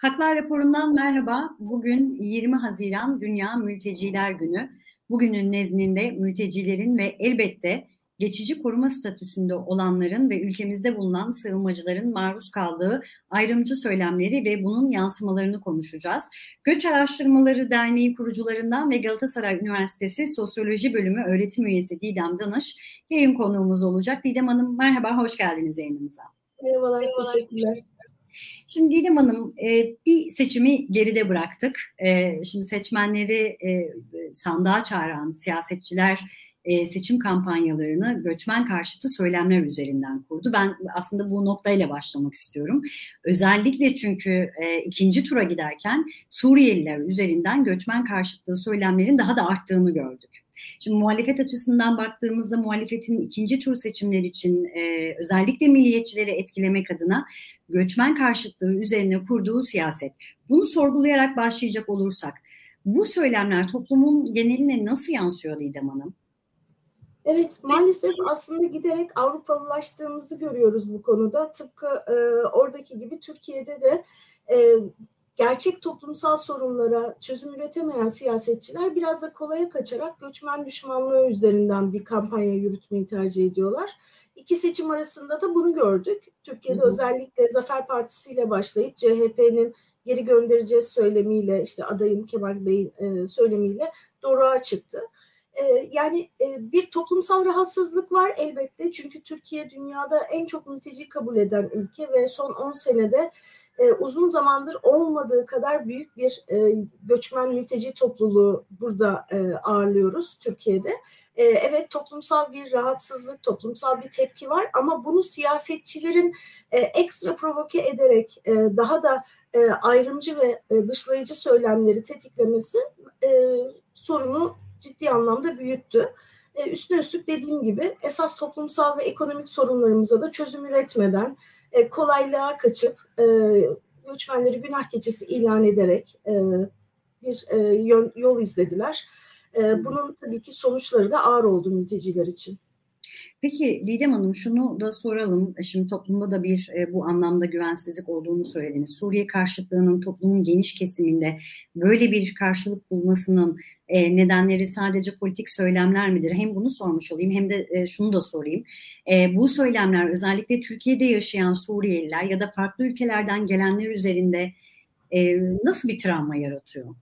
Haklar raporundan merhaba. Bugün 20 Haziran Dünya Mülteciler Günü. Bugünün nezdinde mültecilerin ve elbette geçici koruma statüsünde olanların ve ülkemizde bulunan sığınmacıların maruz kaldığı ayrımcı söylemleri ve bunun yansımalarını konuşacağız. Göç Araştırmaları Derneği kurucularından ve Galatasaray Üniversitesi Sosyoloji Bölümü öğretim üyesi Didem Danış yayın konuğumuz olacak. Didem Hanım merhaba, hoş geldiniz yayınımıza. Merhabalar, teşekkürler. Şimdi Didem Hanım e, bir seçimi geride bıraktık. E, şimdi seçmenleri e, sandığa çağıran siyasetçiler e, seçim kampanyalarını göçmen karşıtı söylemler üzerinden kurdu. Ben aslında bu noktayla başlamak istiyorum. Özellikle çünkü e, ikinci tura giderken Suriyeliler üzerinden göçmen karşıtlığı söylemlerin daha da arttığını gördük. Şimdi muhalefet açısından baktığımızda muhalefetin ikinci tur seçimler için e, özellikle milliyetçileri etkilemek adına göçmen karşıtlığı üzerine kurduğu siyaset. Bunu sorgulayarak başlayacak olursak bu söylemler toplumun geneline nasıl yansıyor Didem Hanım? Evet maalesef aslında giderek Avrupalılaştığımızı görüyoruz bu konuda. Tıpkı e, oradaki gibi Türkiye'de de e, gerçek toplumsal sorunlara çözüm üretemeyen siyasetçiler biraz da kolaya kaçarak göçmen düşmanlığı üzerinden bir kampanya yürütmeyi tercih ediyorlar. İki seçim arasında da bunu gördük. Türkiye'de hı hı. özellikle Zafer Partisi ile başlayıp CHP'nin geri göndereceğiz söylemiyle işte adayın Kemal Bey'in e, söylemiyle doğruğa çıktı. E, yani e, bir toplumsal rahatsızlık var elbette çünkü Türkiye dünyada en çok mülteci kabul eden ülke ve son 10 senede e, uzun zamandır olmadığı kadar büyük bir e, göçmen mülteci topluluğu burada e, ağırlıyoruz Türkiye'de. E, evet toplumsal bir rahatsızlık, toplumsal bir tepki var ama bunu siyasetçilerin e, ekstra provoke ederek e, daha da e, ayrımcı ve e, dışlayıcı söylemleri tetiklemesi e, sorunu ciddi anlamda büyüttü. E, üstüne üstlük dediğim gibi esas toplumsal ve ekonomik sorunlarımıza da çözüm üretmeden e, kolaylığa kaçıp e, göçmenleri günah keçisi ilan ederek e, bir e, yol, izlediler. E, bunun tabii ki sonuçları da ağır oldu mülteciler için. Peki Didem Hanım şunu da soralım. Şimdi toplumda da bir e, bu anlamda güvensizlik olduğunu söylediniz. Suriye karşıtlığının toplumun geniş kesiminde böyle bir karşılık bulmasının e, nedenleri sadece politik söylemler midir? Hem bunu sormuş olayım hem de e, şunu da sorayım. E, bu söylemler özellikle Türkiye'de yaşayan Suriyeliler ya da farklı ülkelerden gelenler üzerinde e, nasıl bir travma yaratıyor?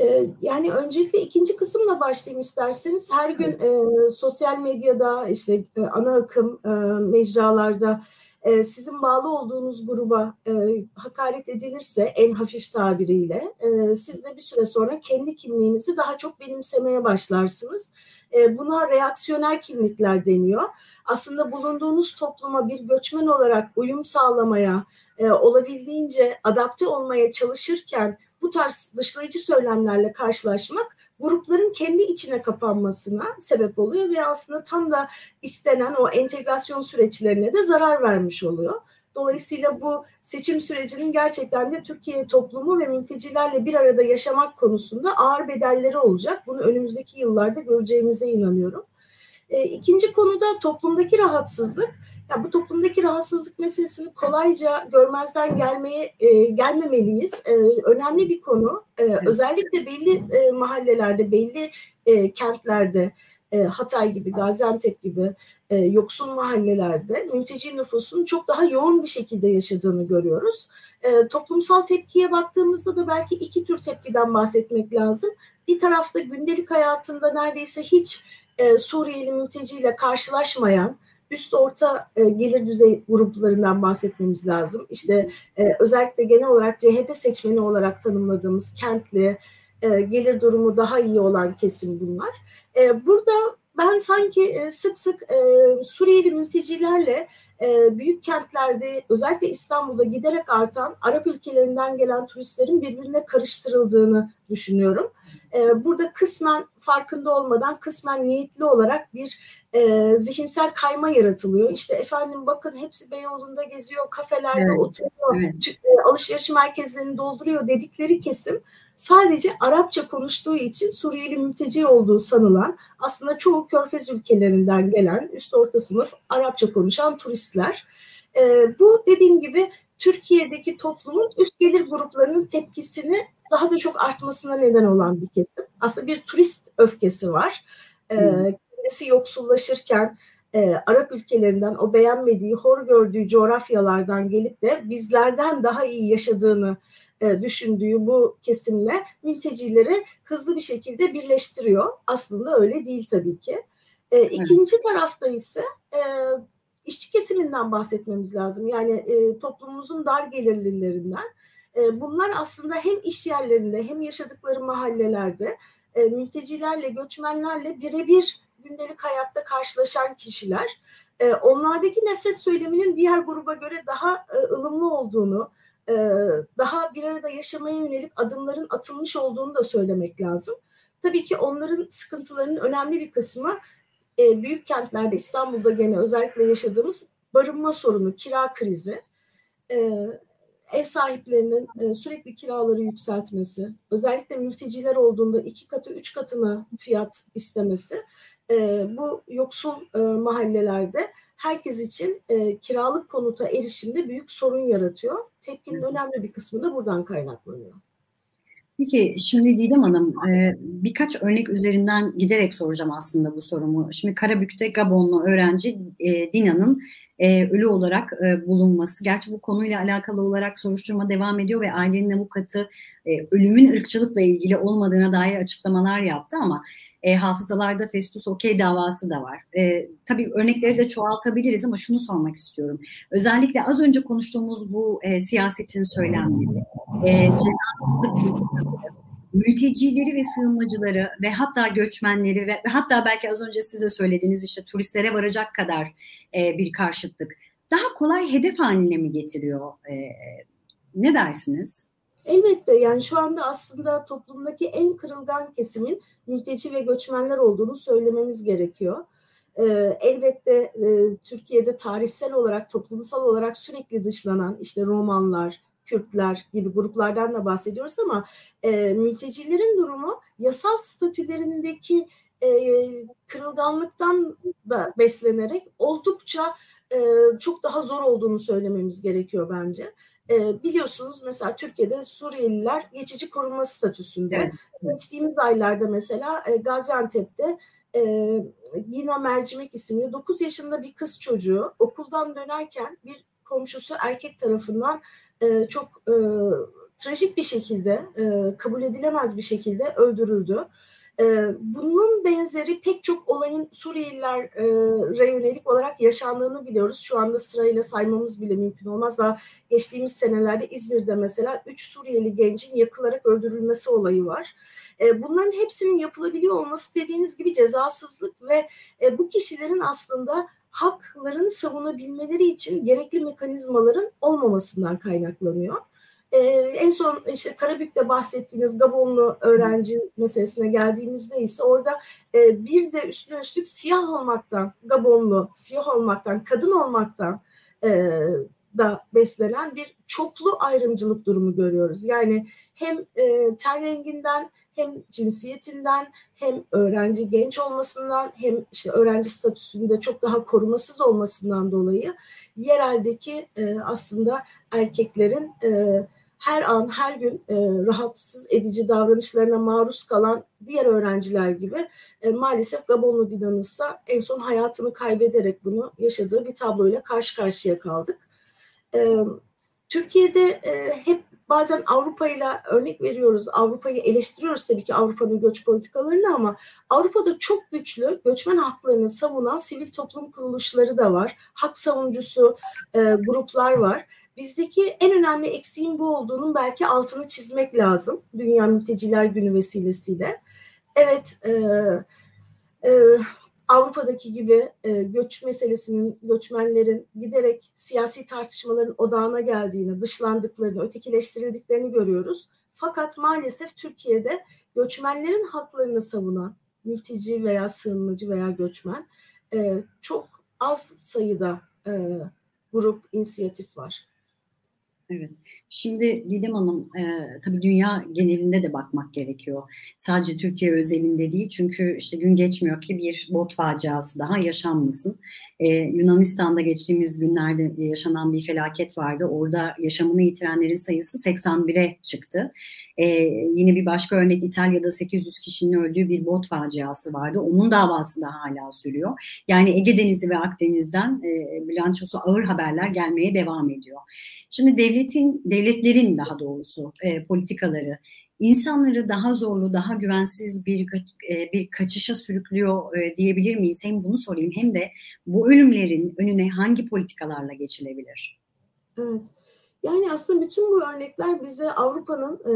Ee, yani öncelikle ikinci kısımla başlayayım isterseniz. Her gün e, sosyal medyada işte e, ana akım e, mecralarda e, sizin bağlı olduğunuz gruba e, hakaret edilirse en hafif tabiriyle e, siz de bir süre sonra kendi kimliğinizi daha çok benimsemeye başlarsınız. E, buna reaksiyoner kimlikler deniyor. Aslında bulunduğunuz topluma bir göçmen olarak uyum sağlamaya, e, olabildiğince adapte olmaya çalışırken bu tarz dışlayıcı söylemlerle karşılaşmak grupların kendi içine kapanmasına sebep oluyor ve aslında tam da istenen o entegrasyon süreçlerine de zarar vermiş oluyor. Dolayısıyla bu seçim sürecinin gerçekten de Türkiye toplumu ve mültecilerle bir arada yaşamak konusunda ağır bedelleri olacak. Bunu önümüzdeki yıllarda göreceğimize inanıyorum. E, ikinci konuda toplumdaki rahatsızlık. Ya bu toplumdaki rahatsızlık meselesini kolayca görmezden gelmeye e, gelmemeliyiz. E, önemli bir konu. E, özellikle belli e, mahallelerde, belli e, kentlerde, e, Hatay gibi, Gaziantep gibi e, yoksul mahallelerde mülteci nüfusun çok daha yoğun bir şekilde yaşadığını görüyoruz. E, toplumsal tepkiye baktığımızda da belki iki tür tepkiden bahsetmek lazım. Bir tarafta gündelik hayatında neredeyse hiç e, Suriyeli mülteciyle karşılaşmayan, üst orta e, gelir düzey gruplarından bahsetmemiz lazım. İşte e, özellikle genel olarak CHP seçmeni olarak tanımladığımız kentli, e, gelir durumu daha iyi olan kesim bunlar. E, burada ben sanki e, sık sık e, Suriyeli mültecilerle e, büyük kentlerde özellikle İstanbul'da giderek artan Arap ülkelerinden gelen turistlerin birbirine karıştırıldığını düşünüyorum. E, burada kısmen farkında olmadan kısmen niyetli olarak bir e, zihinsel kayma yaratılıyor. İşte efendim bakın hepsi Beyoğlu'nda geziyor, kafelerde evet. oturuyor, evet. E, alışveriş merkezlerini dolduruyor dedikleri kesim sadece Arapça konuştuğu için Suriyeli mülteci olduğu sanılan aslında çoğu körfez ülkelerinden gelen üst orta sınıf Arapça konuşan turistler. E, bu dediğim gibi Türkiye'deki toplumun üst gelir gruplarının tepkisini daha da çok artmasına neden olan bir kesim. Aslında bir turist öfkesi var. Ee, kendisi yoksullaşırken e, Arap ülkelerinden o beğenmediği, hor gördüğü coğrafyalardan gelip de bizlerden daha iyi yaşadığını e, düşündüğü bu kesimle mültecileri hızlı bir şekilde birleştiriyor. Aslında öyle değil tabii ki. E, ikinci tarafta ise e, işçi kesiminden bahsetmemiz lazım. Yani e, toplumumuzun dar gelirlilerinden. E, bunlar aslında hem iş yerlerinde hem yaşadıkları mahallelerde e, mültecilerle, göçmenlerle birebir gündelik hayatta karşılaşan kişiler. E, onlardaki nefret söyleminin diğer gruba göre daha e, ılımlı olduğunu, e, daha bir arada yaşamaya yönelik adımların atılmış olduğunu da söylemek lazım. Tabii ki onların sıkıntılarının önemli bir kısmı e, büyük kentlerde İstanbul'da gene özellikle yaşadığımız barınma sorunu, kira krizi, e, ev sahiplerinin e, sürekli kiraları yükseltmesi, özellikle mülteciler olduğunda iki katı, üç katına fiyat istemesi, e, bu yoksul e, mahallelerde herkes için e, kiralık konuta erişimde büyük sorun yaratıyor. Tepkinin önemli bir kısmı da buradan kaynaklanıyor. Peki şimdi Didem Hanım e, birkaç örnek üzerinden giderek soracağım aslında bu sorumu. Şimdi Karabük'te Gabonlu öğrenci e, Dina'nın e, ölü olarak bulunması. Gerçi bu konuyla alakalı olarak soruşturma devam ediyor ve ailenin avukatı ölümün ırkçılıkla ilgili olmadığına dair açıklamalar yaptı ama e, hafızalarda Festus Okey davası da var. E, tabii örnekleri de çoğaltabiliriz ama şunu sormak istiyorum. Özellikle az önce konuştuğumuz bu e, siyasetin söylemleri, e, cezasızlık mültecileri ve sığınmacıları ve hatta göçmenleri ve, hatta belki az önce size söylediğiniz işte turistlere varacak kadar e, bir karşıtlık daha kolay hedef haline mi getiriyor? E, ne dersiniz? Elbette yani şu anda aslında toplumdaki en kırılgan kesimin mülteci ve göçmenler olduğunu söylememiz gerekiyor. Ee, elbette e, Türkiye'de tarihsel olarak, toplumsal olarak sürekli dışlanan işte Romanlar, Kürtler gibi gruplardan da bahsediyoruz ama e, mültecilerin durumu yasal statülerindeki e, kırılganlıktan da beslenerek oldukça çok daha zor olduğunu söylememiz gerekiyor bence. E, biliyorsunuz mesela Türkiye'de Suriyeliler geçici korunma statüsünde. Evet. Geçtiğimiz aylarda mesela e, Gaziantep'te e, Gina Mercimek isimli 9 yaşında bir kız çocuğu okuldan dönerken bir komşusu erkek tarafından e, çok e, trajik bir şekilde e, kabul edilemez bir şekilde öldürüldü. Bunun benzeri pek çok olayın Suriyelilere yönelik olarak yaşandığını biliyoruz. Şu anda sırayla saymamız bile mümkün olmaz. Daha geçtiğimiz senelerde İzmir'de mesela 3 Suriyeli gencin yakılarak öldürülmesi olayı var. Ee, bunların hepsinin yapılabiliyor olması dediğiniz gibi cezasızlık ve e, bu kişilerin aslında haklarını savunabilmeleri için gerekli mekanizmaların olmamasından kaynaklanıyor. Ee, en son işte Karabük'te bahsettiğiniz Gabonlu öğrenci meselesine geldiğimizde ise orada e, bir de üstüne üstlük siyah olmaktan, Gabonlu, siyah olmaktan, kadın olmaktan e, da beslenen bir çoklu ayrımcılık durumu görüyoruz. Yani hem e, ten renginden hem cinsiyetinden hem öğrenci genç olmasından hem işte öğrenci statüsünde çok daha korumasız olmasından dolayı yereldeki e, aslında erkeklerin e, her an her gün e, rahatsız edici davranışlarına maruz kalan diğer öğrenciler gibi e, maalesef Gabonlu Dinanıs'a en son hayatını kaybederek bunu yaşadığı bir tabloyla karşı karşıya kaldık. E, Türkiye'de e, hep bazen Avrupa ile örnek veriyoruz. Avrupa'yı eleştiriyoruz tabii ki Avrupa'nın göç politikalarını ama Avrupa'da çok güçlü göçmen haklarını savunan sivil toplum kuruluşları da var. Hak savunucusu e, gruplar var bizdeki en önemli eksiğin bu olduğunun belki altını çizmek lazım. Dünya Mülteciler Günü vesilesiyle. Evet, e, e, Avrupa'daki gibi e, göç meselesinin, göçmenlerin giderek siyasi tartışmaların odağına geldiğini, dışlandıklarını, ötekileştirildiklerini görüyoruz. Fakat maalesef Türkiye'de göçmenlerin haklarını savunan, mülteci veya sığınmacı veya göçmen e, çok az sayıda e, grup, inisiyatif var. Evet. Şimdi Didem Hanım e, tabii dünya genelinde de bakmak gerekiyor. Sadece Türkiye özelinde değil çünkü işte gün geçmiyor ki bir bot faciası daha yaşanmasın. E, Yunanistan'da geçtiğimiz günlerde yaşanan bir felaket vardı. Orada yaşamını yitirenlerin sayısı 81'e çıktı. E, yine bir başka örnek İtalya'da 800 kişinin öldüğü bir bot faciası vardı. Onun davası da hala sürüyor. Yani Ege Denizi ve Akdeniz'den e, bilançosu ağır haberler gelmeye devam ediyor. Şimdi devletin, devletlerin daha doğrusu e, politikaları insanları daha zorlu, daha güvensiz bir e, bir kaçışa sürüklüyor e, diyebilir miyiz? Hem bunu sorayım hem de bu ölümlerin önüne hangi politikalarla geçilebilir? Evet. Yani aslında bütün bu örnekler bize Avrupa'nın e,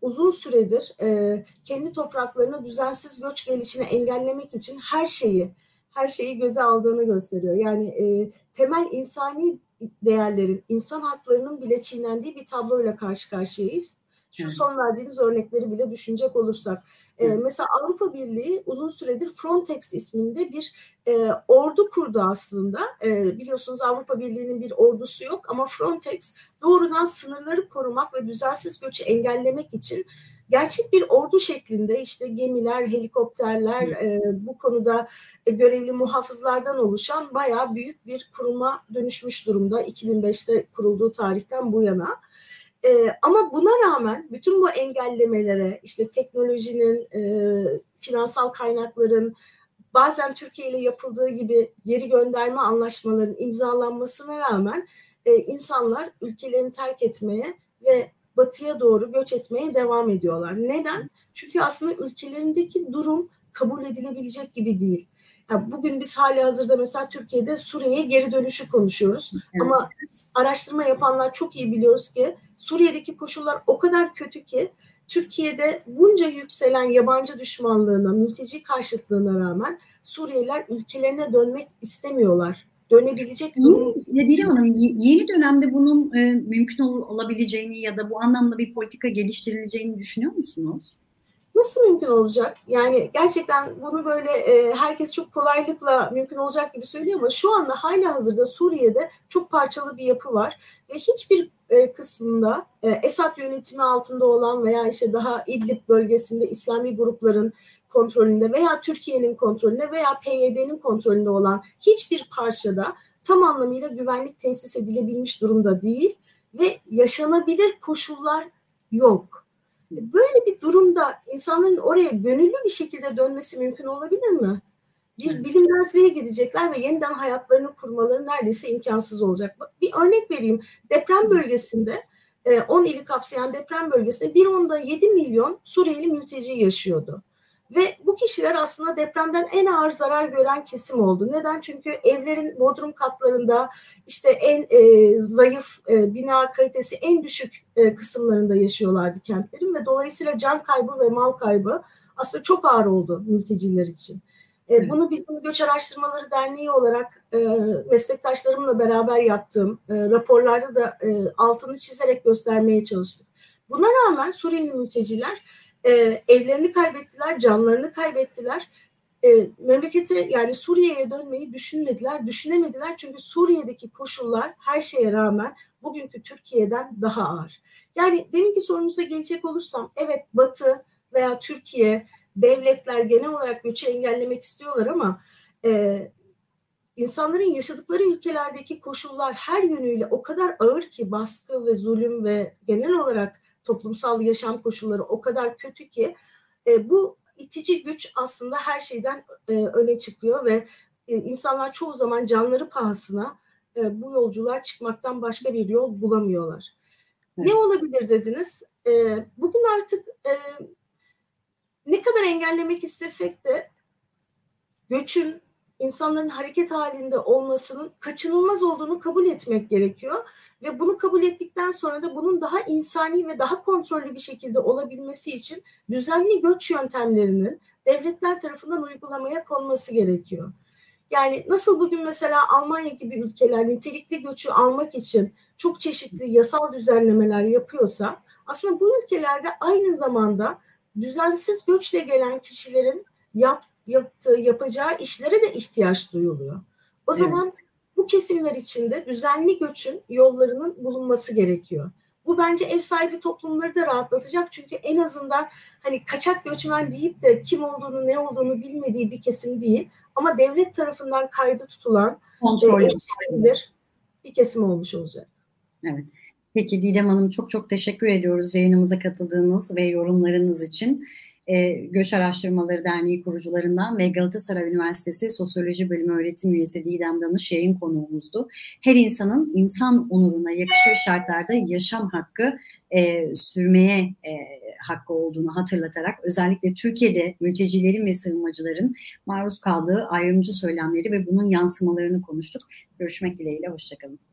uzun süredir e, kendi topraklarına düzensiz göç gelişini engellemek için her şeyi her şeyi göze aldığını gösteriyor. Yani e, temel insani değerlerin, insan haklarının bile çiğnendiği bir tabloyla karşı karşıyayız. Şu son verdiğiniz örnekleri bile düşünecek olursak. E, mesela Avrupa Birliği uzun süredir Frontex isminde bir e, ordu kurdu aslında. E, biliyorsunuz Avrupa Birliği'nin bir ordusu yok ama Frontex doğrudan sınırları korumak ve düzensiz göçü engellemek için gerçek bir ordu şeklinde işte gemiler, helikopterler e, bu konuda e, görevli muhafızlardan oluşan bayağı büyük bir kuruma dönüşmüş durumda 2005'te kurulduğu tarihten bu yana. E, ama buna rağmen bütün bu engellemelere işte teknolojinin, e, finansal kaynakların, bazen Türkiye ile yapıldığı gibi geri gönderme anlaşmalarının imzalanmasına rağmen e, insanlar ülkelerini terk etmeye ve batıya doğru göç etmeye devam ediyorlar. Neden? Çünkü aslında ülkelerindeki durum kabul edilebilecek gibi değil. Yani bugün biz hali hazırda mesela Türkiye'de Suriye'ye geri dönüşü konuşuyoruz. Evet. Ama araştırma yapanlar çok iyi biliyoruz ki Suriye'deki koşullar o kadar kötü ki Türkiye'de bunca yükselen yabancı düşmanlığına, mülteci karşıtlığına rağmen Suriyeliler ülkelerine dönmek istemiyorlar dönebilecek durum. Didem Hanım yeni dönemde bunun e, mümkün olabileceğini ya da bu anlamda bir politika geliştirileceğini düşünüyor musunuz? Nasıl mümkün olacak? Yani gerçekten bunu böyle e, herkes çok kolaylıkla mümkün olacak gibi söylüyor ama şu anda hala hazırda Suriye'de çok parçalı bir yapı var ve hiçbir e, kısmında e, Esad yönetimi altında olan veya işte daha İdlib bölgesinde İslami grupların kontrolünde veya Türkiye'nin kontrolünde veya PYD'nin kontrolünde olan hiçbir parçada tam anlamıyla güvenlik tesis edilebilmiş durumda değil ve yaşanabilir koşullar yok. Böyle bir durumda insanların oraya gönüllü bir şekilde dönmesi mümkün olabilir mi? Bir bilinmezliğe gidecekler ve yeniden hayatlarını kurmaları neredeyse imkansız olacak. Bir örnek vereyim. Deprem bölgesinde 10 ili kapsayan deprem bölgesinde 1.7 milyon Suriyeli mülteci yaşıyordu. Ve bu kişiler aslında depremden en ağır zarar gören kesim oldu. Neden? Çünkü evlerin bodrum katlarında işte en e, zayıf e, bina kalitesi en düşük e, kısımlarında yaşıyorlardı kentlerin ve dolayısıyla can kaybı ve mal kaybı aslında çok ağır oldu mülteciler için. E, bunu bizim Göç Araştırmaları Derneği olarak e, meslektaşlarımla beraber yaptığım e, raporlarda da e, altını çizerek göstermeye çalıştık. Buna rağmen Suriyeli mülteciler e, evlerini kaybettiler, canlarını kaybettiler. E, memlekete yani Suriye'ye dönmeyi düşünmediler, düşünemediler çünkü Suriye'deki koşullar her şeye rağmen bugünkü Türkiye'den daha ağır. Yani deminki sorumuza gelecek olursam evet Batı veya Türkiye devletler genel olarak göçü engellemek istiyorlar ama e, insanların yaşadıkları ülkelerdeki koşullar her yönüyle o kadar ağır ki baskı ve zulüm ve genel olarak toplumsal yaşam koşulları o kadar kötü ki e, bu itici güç aslında her şeyden e, öne çıkıyor ve e, insanlar çoğu zaman canları pahasına e, bu yolculuğa çıkmaktan başka bir yol bulamıyorlar. Evet. Ne olabilir dediniz? E, bugün artık e, ne kadar engellemek istesek de göçün insanların hareket halinde olmasının kaçınılmaz olduğunu kabul etmek gerekiyor. Ve bunu kabul ettikten sonra da bunun daha insani ve daha kontrollü bir şekilde olabilmesi için düzenli göç yöntemlerinin devletler tarafından uygulamaya konması gerekiyor. Yani nasıl bugün mesela Almanya gibi ülkeler nitelikli göçü almak için çok çeşitli yasal düzenlemeler yapıyorsa aslında bu ülkelerde aynı zamanda düzensiz göçle gelen kişilerin yap, yaptığı, yapacağı işlere de ihtiyaç duyuluyor. O evet. zaman bu kesimler içinde düzenli göçün yollarının bulunması gerekiyor. Bu bence ev sahibi toplumları da rahatlatacak çünkü en azından hani kaçak göçmen deyip de kim olduğunu ne olduğunu bilmediği bir kesim değil ama devlet tarafından kaydı tutulan kontrol e, bir kesim olmuş olacak. Evet. Peki Didem Hanım çok çok teşekkür ediyoruz yayınımıza katıldığınız ve yorumlarınız için e, Göç Araştırmaları Derneği kurucularından ve Galatasaray Üniversitesi Sosyoloji Bölümü öğretim üyesi Didem Danış yayın konuğumuzdu. Her insanın insan onuruna yakışır şartlarda yaşam hakkı e, sürmeye e, hakkı olduğunu hatırlatarak özellikle Türkiye'de mültecilerin ve sığınmacıların maruz kaldığı ayrımcı söylemleri ve bunun yansımalarını konuştuk. Görüşmek dileğiyle, hoşçakalın.